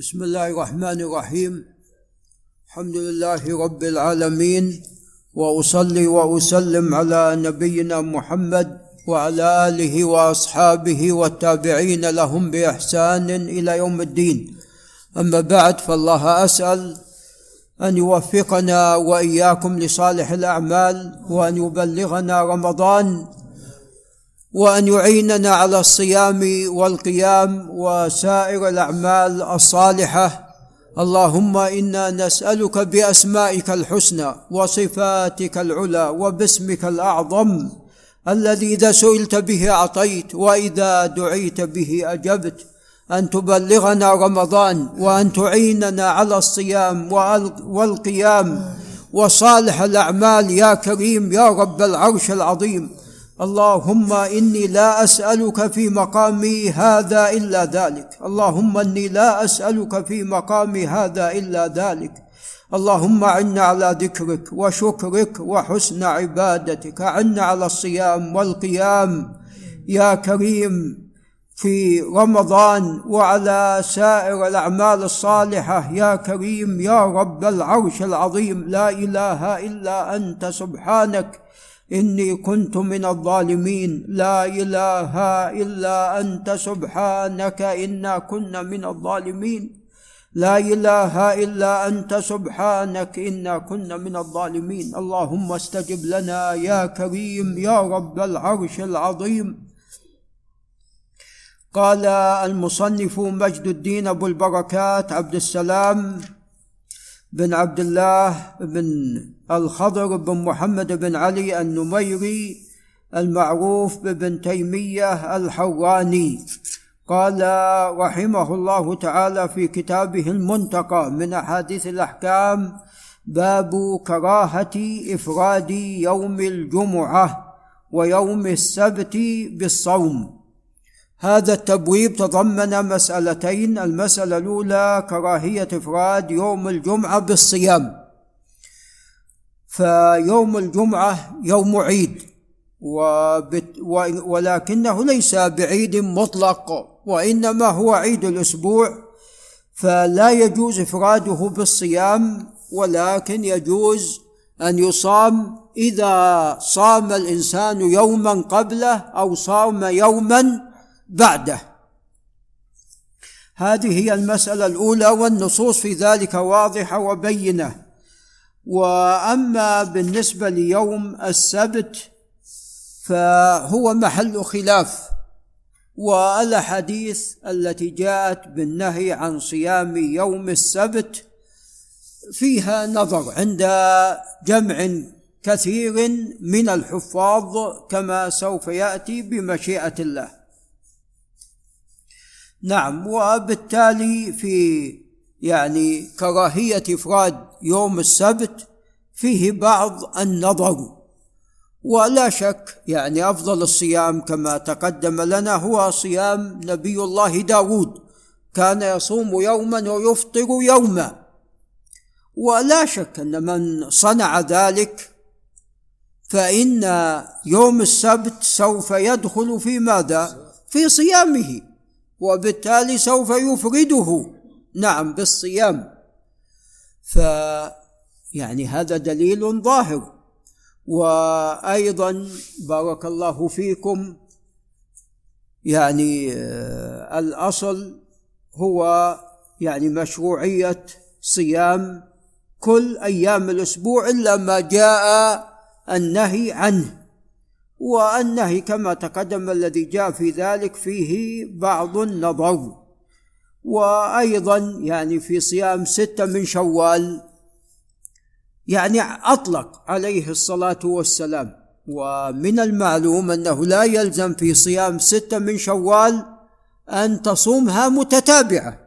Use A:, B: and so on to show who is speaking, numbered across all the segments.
A: بسم الله الرحمن الرحيم. الحمد لله رب العالمين وأصلي وأسلم على نبينا محمد وعلى آله وأصحابه والتابعين لهم بإحسان إلى يوم الدين. أما بعد فالله أسأل أن يوفقنا وإياكم لصالح الأعمال وأن يبلغنا رمضان وأن يعيننا على الصيام والقيام وسائر الأعمال الصالحة. اللهم إنا نسألك بأسمائك الحسنى وصفاتك العلى وباسمك الأعظم الذي إذا سئلت به أعطيت وإذا دعيت به أجبت. أن تبلغنا رمضان وأن تعيننا على الصيام والقيام. وصالح الأعمال يا كريم يا رب العرش العظيم. اللهم إني لا أسألك في مقامي هذا إلا ذلك. اللهم إني لا أسألك في مقامي هذا إلا ذلك. اللهم عنا على ذكرك وشكرك وحسن عبادتك. عنا على الصيام والقيام. يا كريم في رمضان وعلى سائر الأعمال الصالحة يا كريم يا رب العرش العظيم لا إله إلا أنت سبحانك. إني كنت من الظالمين. لا إله إلا أنت سبحانك إنا كنا من الظالمين. لا إله إلا أنت سبحانك إنا كنا من الظالمين. اللهم استجب لنا يا كريم يا رب العرش العظيم. قال المصنف مجد الدين أبو البركات عبد السلام بن عبد الله بن الخضر بن محمد بن علي النميري المعروف بابن تيمية الحراني قال رحمه الله تعالى في كتابه المنتقى من أحاديث الأحكام باب كراهة إفراد يوم الجمعة ويوم السبت بالصوم. هذا التبويب تضمن مسألتين المسألة الأولى كراهية إفراد يوم الجمعة بالصيام. فيوم الجمعة يوم عيد ولكنه ليس بعيد مطلق وإنما هو عيد الأسبوع. فلا يجوز إفراده بالصيام ولكن يجوز أن يصام إذا صام الإنسان يوما قبله أو صام يوما بعده. هذه هي المسألة الأولى والنصوص في ذلك واضحة وبينة. وأما بالنسبة ليوم السبت فهو محل خلاف. والأحاديث التي جاءت بالنهي عن صيام يوم السبت فيها نظر عند جمع كثير من الحفاظ كما سوف يأتي بمشيئة الله. نعم وبالتالي في يعني كراهية إفراد يوم السبت فيه بعض النظر. ولا شك يعني أفضل الصيام كما تقدم لنا هو صيام نبي الله داود. كان يصوم يوما ويفطر يوما. ولا شك أن من صنع ذلك فإن يوم السبت سوف يدخل في ماذا؟ في صيامه. وبالتالي سوف يفرده. نعم بالصيام. ف يعني هذا دليل ظاهر. وأيضا بارك الله فيكم. يعني آه، الأصل هو يعني مشروعية صيام كل أيام الأسبوع إلا ما جاء النهي عنه. والنهي كما تقدم الذي جاء في ذلك فيه بعض النظر وأيضا يعني في صيام ستة من شوال يعني أطلق عليه الصلاة والسلام. ومن المعلوم أنه لا يلزم في صيام ستة من شوال أن تصومها متتابعة.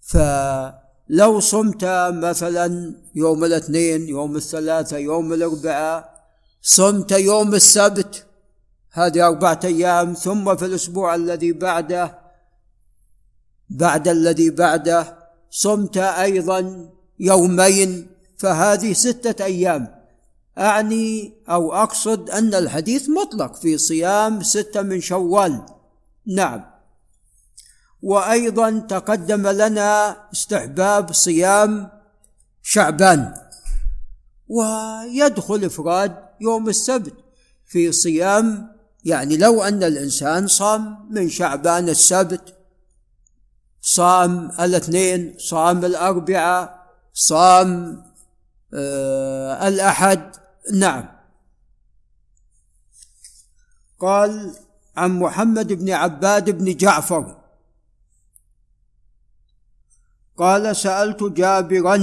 A: فلو صمت مثلا يوم الاثنين يوم الثلاثاء يوم الأربعاء صمت يوم السبت. هذه أربعة أيام ثم في الأسبوع الذي بعده بعد الذي بعده صمت أيضا يومين فهذه ستة أيام. أعني أو أقصد أن الحديث مطلق في صيام ستة من شوال. نعم. وأيضا تقدم لنا استحباب صيام شعبان. ويدخل إفراد يوم السبت في صيام يعني لو أن الإنسان صام من شعبان السبت صام الاثنين صام الاربعاء صام آه الأحد نعم. قال عن محمد بن عباد بن جعفر. قال سألت جابرا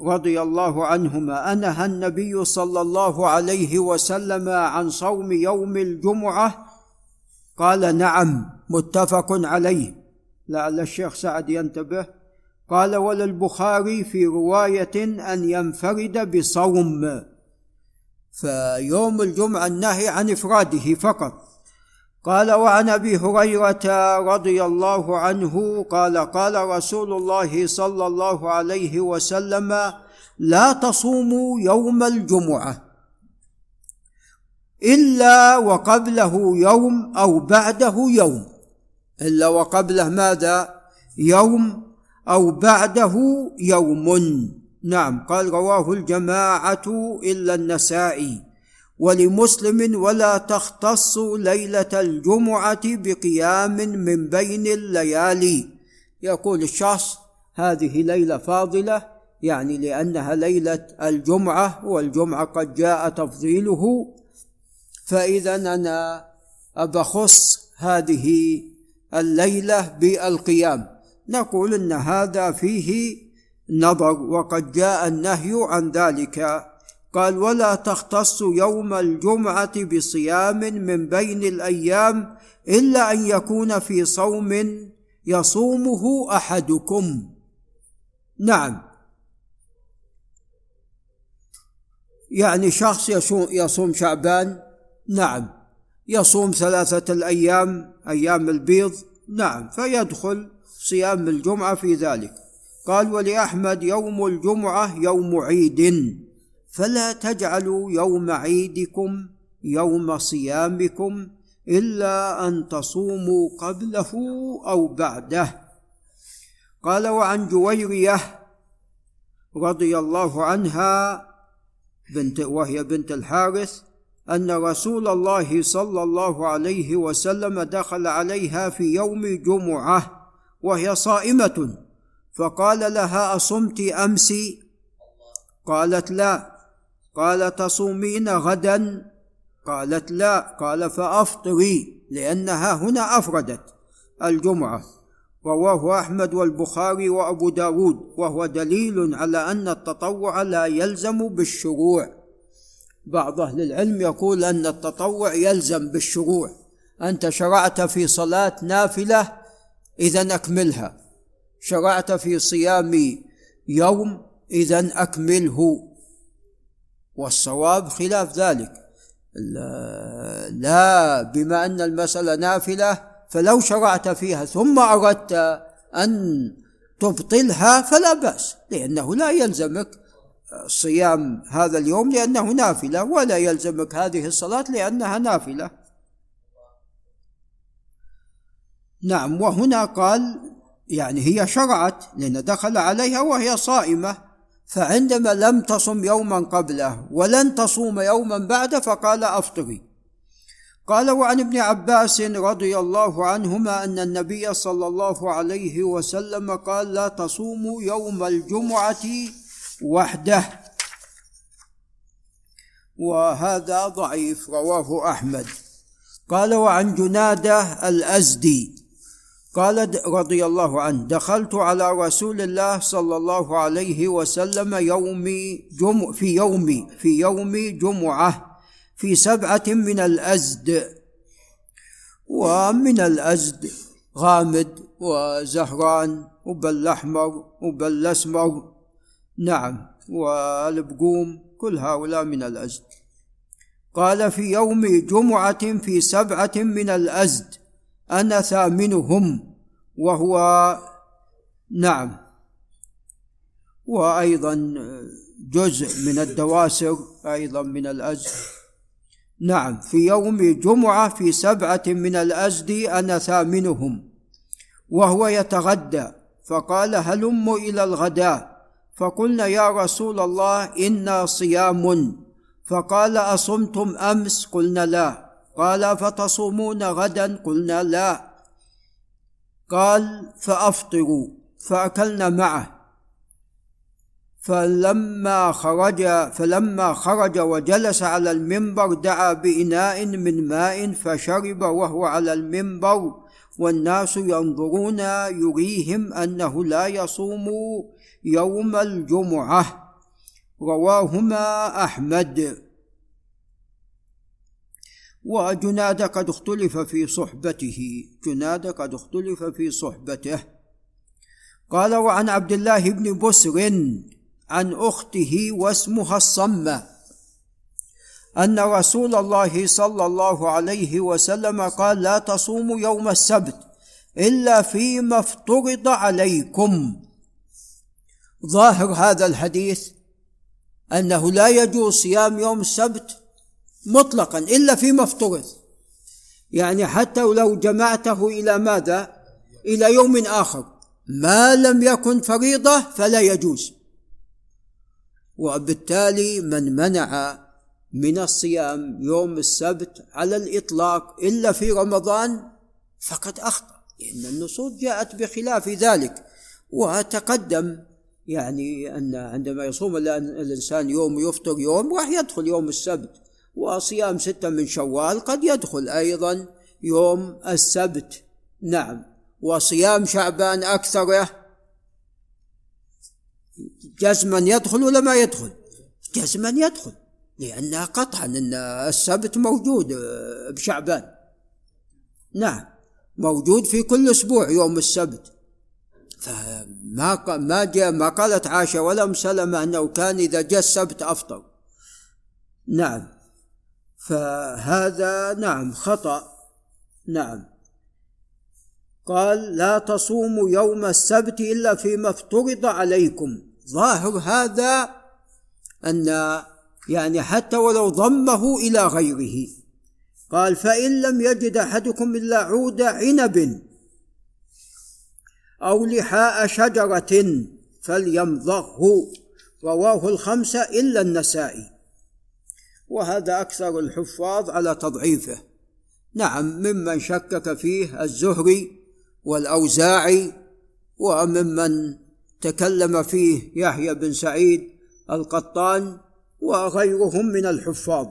A: رضي الله عنهما أنهى النبي صلى الله عليه وسلم عن صوم يوم الجمعة قال نعم متفق عليه. لعل الشيخ سعد ينتبه. قال وللبخاري في رواية أن ينفرد بصوم فيوم الجمعة النهي عن إفراده فقط. قال وعن أبي هريرة رضي الله عنه قال قال رسول الله صلى الله عليه وسلم لا تصوموا يوم الجمعة إلا وقبله يوم أو بعده يوم. إلا وقبله ماذا؟ يوم أو بعده يوم. نعم قال رواه الجماعة إلا النسائي. ولمسلم ولا تختص ليلة الجمعة بقيام من بين الليالي. يقول الشخص هذه ليلة فاضلة يعني لأنها ليلة الجمعة والجمعة قد جاء تفضيله. فإذا أنا أبخص هذه الليلة بالقيام. نقول إن هذا فيه نظر وقد جاء النهي عن ذلك. قال ولا تختص يوم الجمعة بصيام من بين الأيام إلا أن يكون في صوم يصومه أحدكم. نعم. يعني شخص يصوم شعبان؟ نعم. يصوم ثلاثة الأيام أيام البيض؟ نعم. فيدخل صيام الجمعة في ذلك. قال ولأحمد يوم الجمعة يوم عيد. فلا تجعلوا يوم عيدكم يوم صيامكم إلا أن تصوموا قبله أو بعده. قال وعن جويرية رضي الله عنها بنت وهي بنت الحارث أن رسول الله صلى الله عليه وسلم دخل عليها في يوم جمعة وهي صائمة فقال لها أصمت امس قالت لا. قال تصومين غدا؟ قالت لا. قال فأفطري لأنها هنا أفردت. الجمعة. رواه أحمد والبخاري وأبو داود. وهو دليل على أن التطوع لا يلزم بالشروع. بعض أهل العلم يقول أن التطوع يلزم بالشروع. أنت شرعت في صلاة نافلة إذا أكملها. شرعت في صيام يوم إذا أكمله. والصواب خلاف ذلك. لا بما أن المسألة نافلة فلو شرعت فيها ثم أردت أن تبطلها فلا بأس لأنه لا يلزمك صيام هذا اليوم لأنه نافلة ولا يلزمك هذه الصلاة لأنها نافلة. نعم وهنا قال يعني هي شرعت لأن دخل عليها وهي صائمة. فعندما لم تصم يوما قبله ولن تصوم يوما بعده فقال أفطري. قال وعن ابن عباس رضي الله عنهما أن النبي صلى الله عليه وسلم قال لا تصوموا يوم الجمعة وحده. وهذا ضعيف رواه أحمد. قال وعن جنادة الأزدي. قال رضي الله عنه دخلت على رسول الله صلى الله عليه وسلم يوم جم في يوم في يوم جمعة في سبعة من الأزد ومن الأزد غامد وزهران وبل أحمر وبل أسمر نعم والبقوم كل هؤلاء من الأزد. قال في يوم جمعة في سبعة من الأزد. أنا ثامنهم وهو نعم. وأيضا جزء من الدواسر أيضا من الأزد نعم في يوم جمعة في سبعة من الأزد أنا ثامنهم وهو يتغدى. فقال هلم إلى الغداء؟ فقلنا يا رسول الله إنا صيام. فقال أصمتم أمس؟ قلنا لا. قال فتصومون غدا؟ قلنا لا. قال فأفطروا. فأكلنا معه. فلما خرج فلما خرج وجلس على المنبر دعا بإناء من ماء فشرب وهو على المنبر. والناس ينظرون يريهم أنه لا يصوم يوم الجمعة. رواهما أحمد. وجناد قد اختلف في صحبته جناد قد اختلف في صحبته. قال وعن عبد الله بن بسر عن أخته واسمها الصمه أن رسول الله صلى الله عليه وسلم قال لا تصوموا يوم السبت إلا فيما افترض عليكم. ظاهر هذا الحديث أنه لا يجوز صيام يوم السبت مطلقا إلا فيما افترض. يعني حتى لو جمعته إلى ماذا؟ إلى يوم آخر. ما لم يكن فريضة فلا يجوز. وبالتالي من منع من الصيام يوم السبت على الإطلاق إلا في رمضان فقد أخطأ. لأن النصوص جاءت بخلاف ذلك. وتقدم يعني أن عندما يصوم الإنسان يوم يفطر يوم راح يدخل يوم السبت. وصيام ستة من شوال قد يدخل أيضا يوم السبت. نعم. وصيام شعبان أكثره جزما يدخل ولا ما يدخل؟ جزما يدخل لأن قطعا أن السبت موجود آه، بشعبان. نعم. موجود في كل أسبوع يوم السبت. فما ما جاء ما قالت عائشة ولا أم سلمة أنه كان إذا جاء السبت أفطر نعم. فهذا نعم خطأ. نعم. قال لا تصوموا يوم السبت إلا فيما افترض عليكم. ظاهر هذا أن يعني حتى ولو ضمه إلى غيره. قال فإن لم يجد أحدكم إلا عود عنب أو لحاء شجرة فليمضغه. رواه الخمسة إلا النسائي. وهذا أكثر الحفاظ على تضعيفه. نعم ممن شكك فيه الزهري والأوزاعي وممن تكلم فيه يحيى بن سعيد القطان وغيرهم من الحفاظ.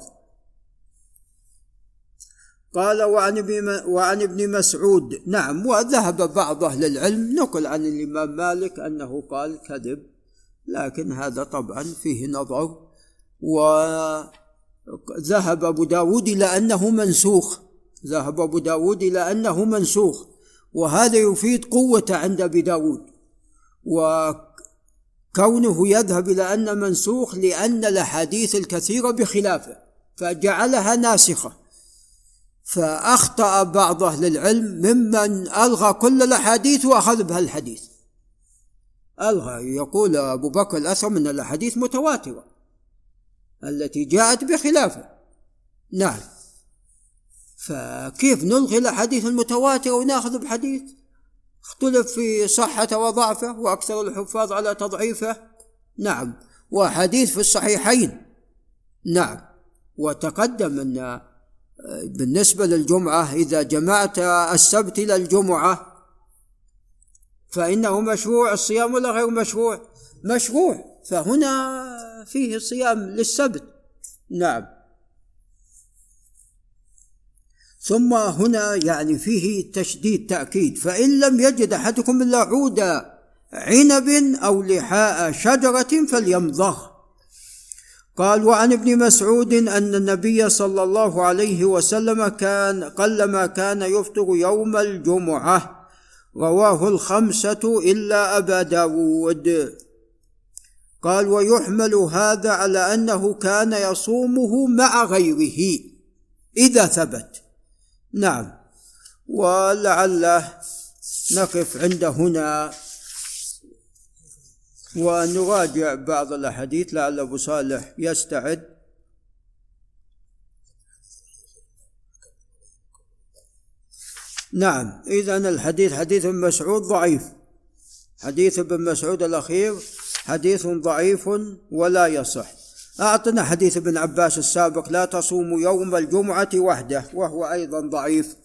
A: قال وعن ابن وعن ابن مسعود. نعم وذهب بعض أهل العلم نقل عن الإمام مالك أنه قال كذب لكن هذا طبعا فيه نظر وذهب أبو داود إلى أنه منسوخ. ذهب أبو داود إلى أنه منسوخ. وهذا يفيد قوة عند أبي داود. وكونه يذهب إلى أن منسوخ لأن الأحاديث الكثيرة بخلافه فجعلها ناسخة. فأخطأ بعض أهل العلم ممن ألغى كل الأحاديث وأخذ بها الحديث ألغى يقول أبو بكر الأثرم أن الأحاديث متواترة. التي جاءت بخلافه. نعم. فكيف نلغي الأحاديث المتواترة ونأخذ بحديث؟ اختلف في صحته وضعفه وأكثر الحفاظ على تضعيفه. نعم. وأحاديث في الصحيحين. نعم. وتقدم أن آه، بالنسبة للجمعة إذا جمعت السبت إلى الجمعة فإنه مشروع الصيام ولا غير مشروع. مشروع. فهنا فيه صيام للسبت. نعم. ثم هنا يعني فيه تشديد تأكيد. فإن لم يجد أحدكم إلا عود عنب أو لحاء شجرة فليمضغ. قال وعن ابن مسعود أن النبي صلى الله عليه وسلم كان قلما كان يفطر يوم الجمعة. رواه الخمسة إلا أبا داود. قال ويحمل هذا على أنه كان يصومه مع غيره. إذا ثبت. نعم. ولعله نقف عند هنا ونراجع بعض الأحاديث. لعل أبو صالح يستعد. نعم. إذا الحديث حديث ابن مسعود ضعيف. حديث ابن مسعود الأخير حديث ضعيف ولا يصح. أعطنا حديث ابن عباس السابق لا تصوموا يوم الجمعة وحده وهو أيضا ضعيف.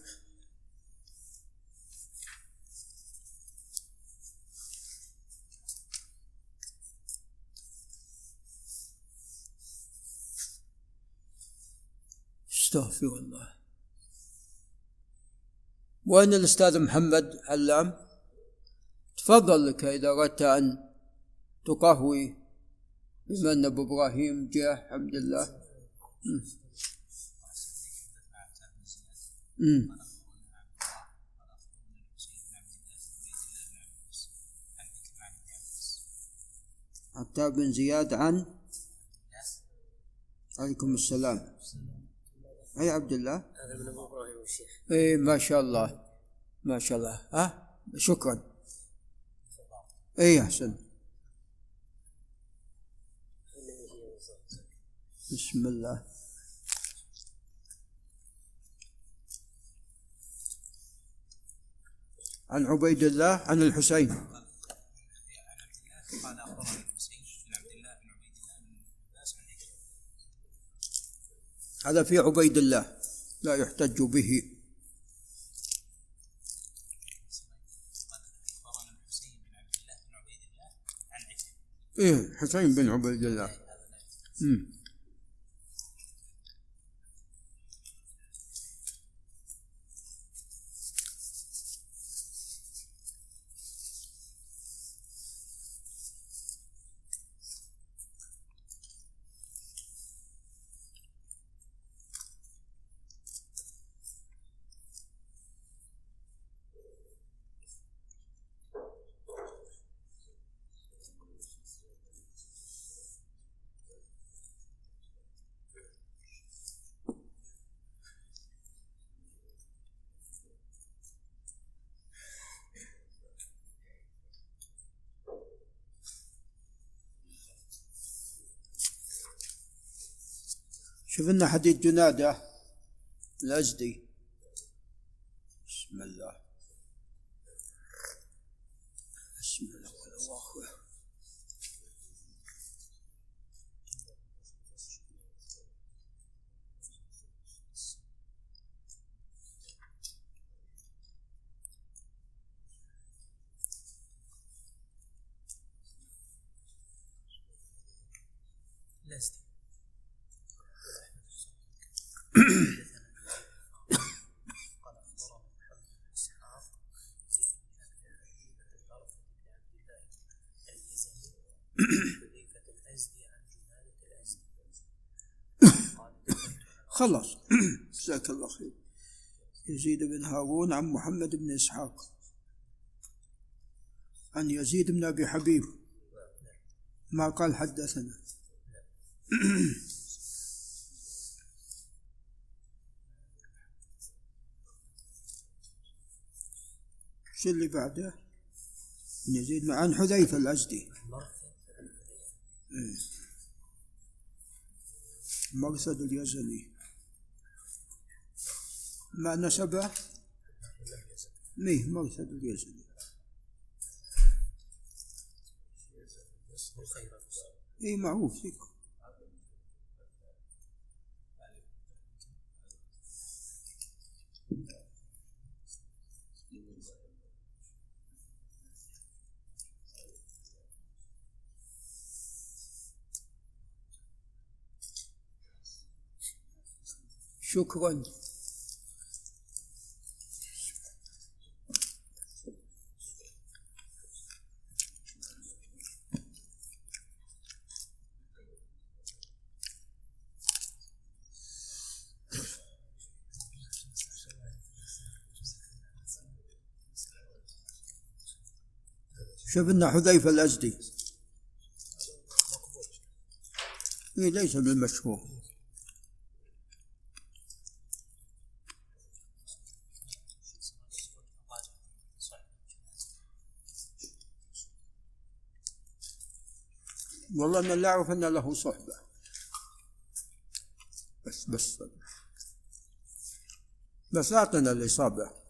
A: استغفر الله. وين الأستاذ محمد علام؟ تفضل لك إذا أردت أن تقهوي. بما أن أبو إبراهيم جاء الحمد لله. أمم. عتاب بن زياد عن؟ عليكم السلام. أي عبد الله؟ هذا من أبو إبراهيم الشيخ. اي ما شاء الله. ما شاء الله. ها؟ شكرا. اي أحسن. بسم الله. عن عبيد الله عن الحسين. قال هذا في عبيد الله لا يحتج به. إيه حسين بن عبيد الله. شوف لنا حديث جنادة الأزدي خلاص. جزاك الله خير. يزيد بن هارون عن محمد بن إسحاق. عن يزيد بن أبي حبيب. ما قال حدثنا. شو اللي بعده؟ يزيد عن حذيفة الأزدي. إيه. مرثد اليزني. ما نسبه ميه مرثد اليزني إي معروف فيكم شكرا. شفنا حذيفة الأزدي. إيه ليس بالمشهور. والله أنا لا أعرف أن له صحبة. بس بس. بس أعطنا الإصابة.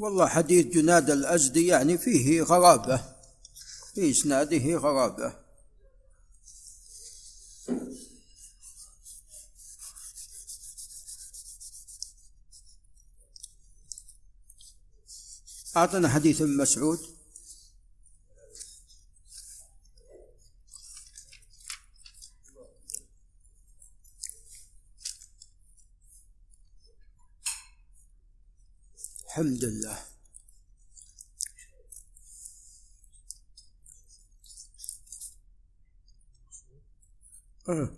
A: والله حديث جناد الأزدي يعني فيه غرابة في إسناده غرابة. أعطنا حديث ابن مسعود. الحمد لله. أه.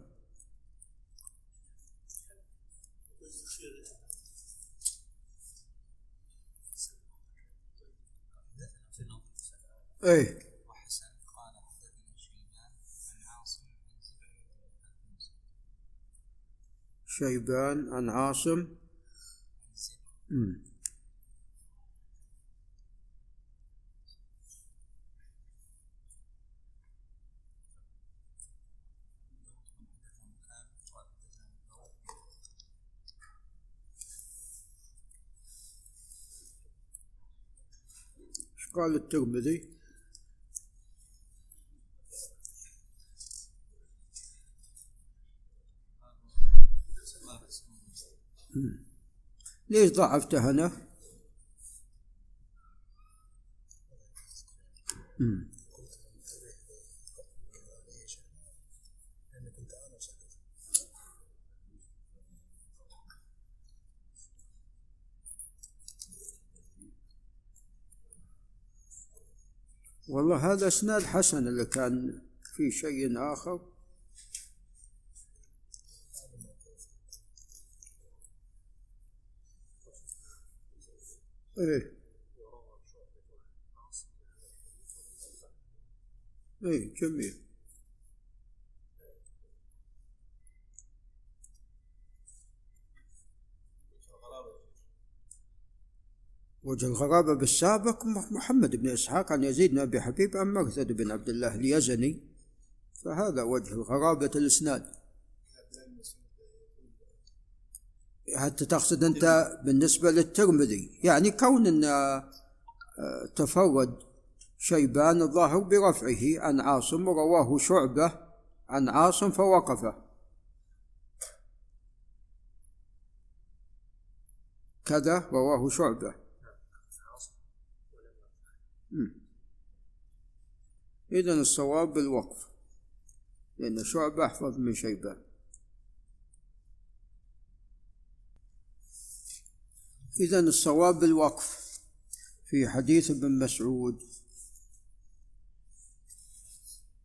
A: إيه. وحسن قال حدثنا شيبان عن عاصم. شيبان عن عاصم قال الترمذي. ليش ضعفته هنا؟ والله هذا إسناد حسن اللي كان في شيء آخر. إيه. إيه جميل. وجه الغرابة بالسابق محمد بن إسحاق عن يزيد بن أبي حبيب عن مرثد بن عبد الله اليزني. فهذا وجه الغرابة الإسناد. حتى تقصد أنت بالنسبة للترمذي. يعني كون أن آه، تفرد شيبان الظاهر برفعه عن عاصم ورواه شعبة عن عاصم فوقفه. كذا رواه شعبة. إذا الصواب بالوقف لأن شعبة أحفظ من شيبان إذا الصواب بالوقف في حديث ابن مسعود.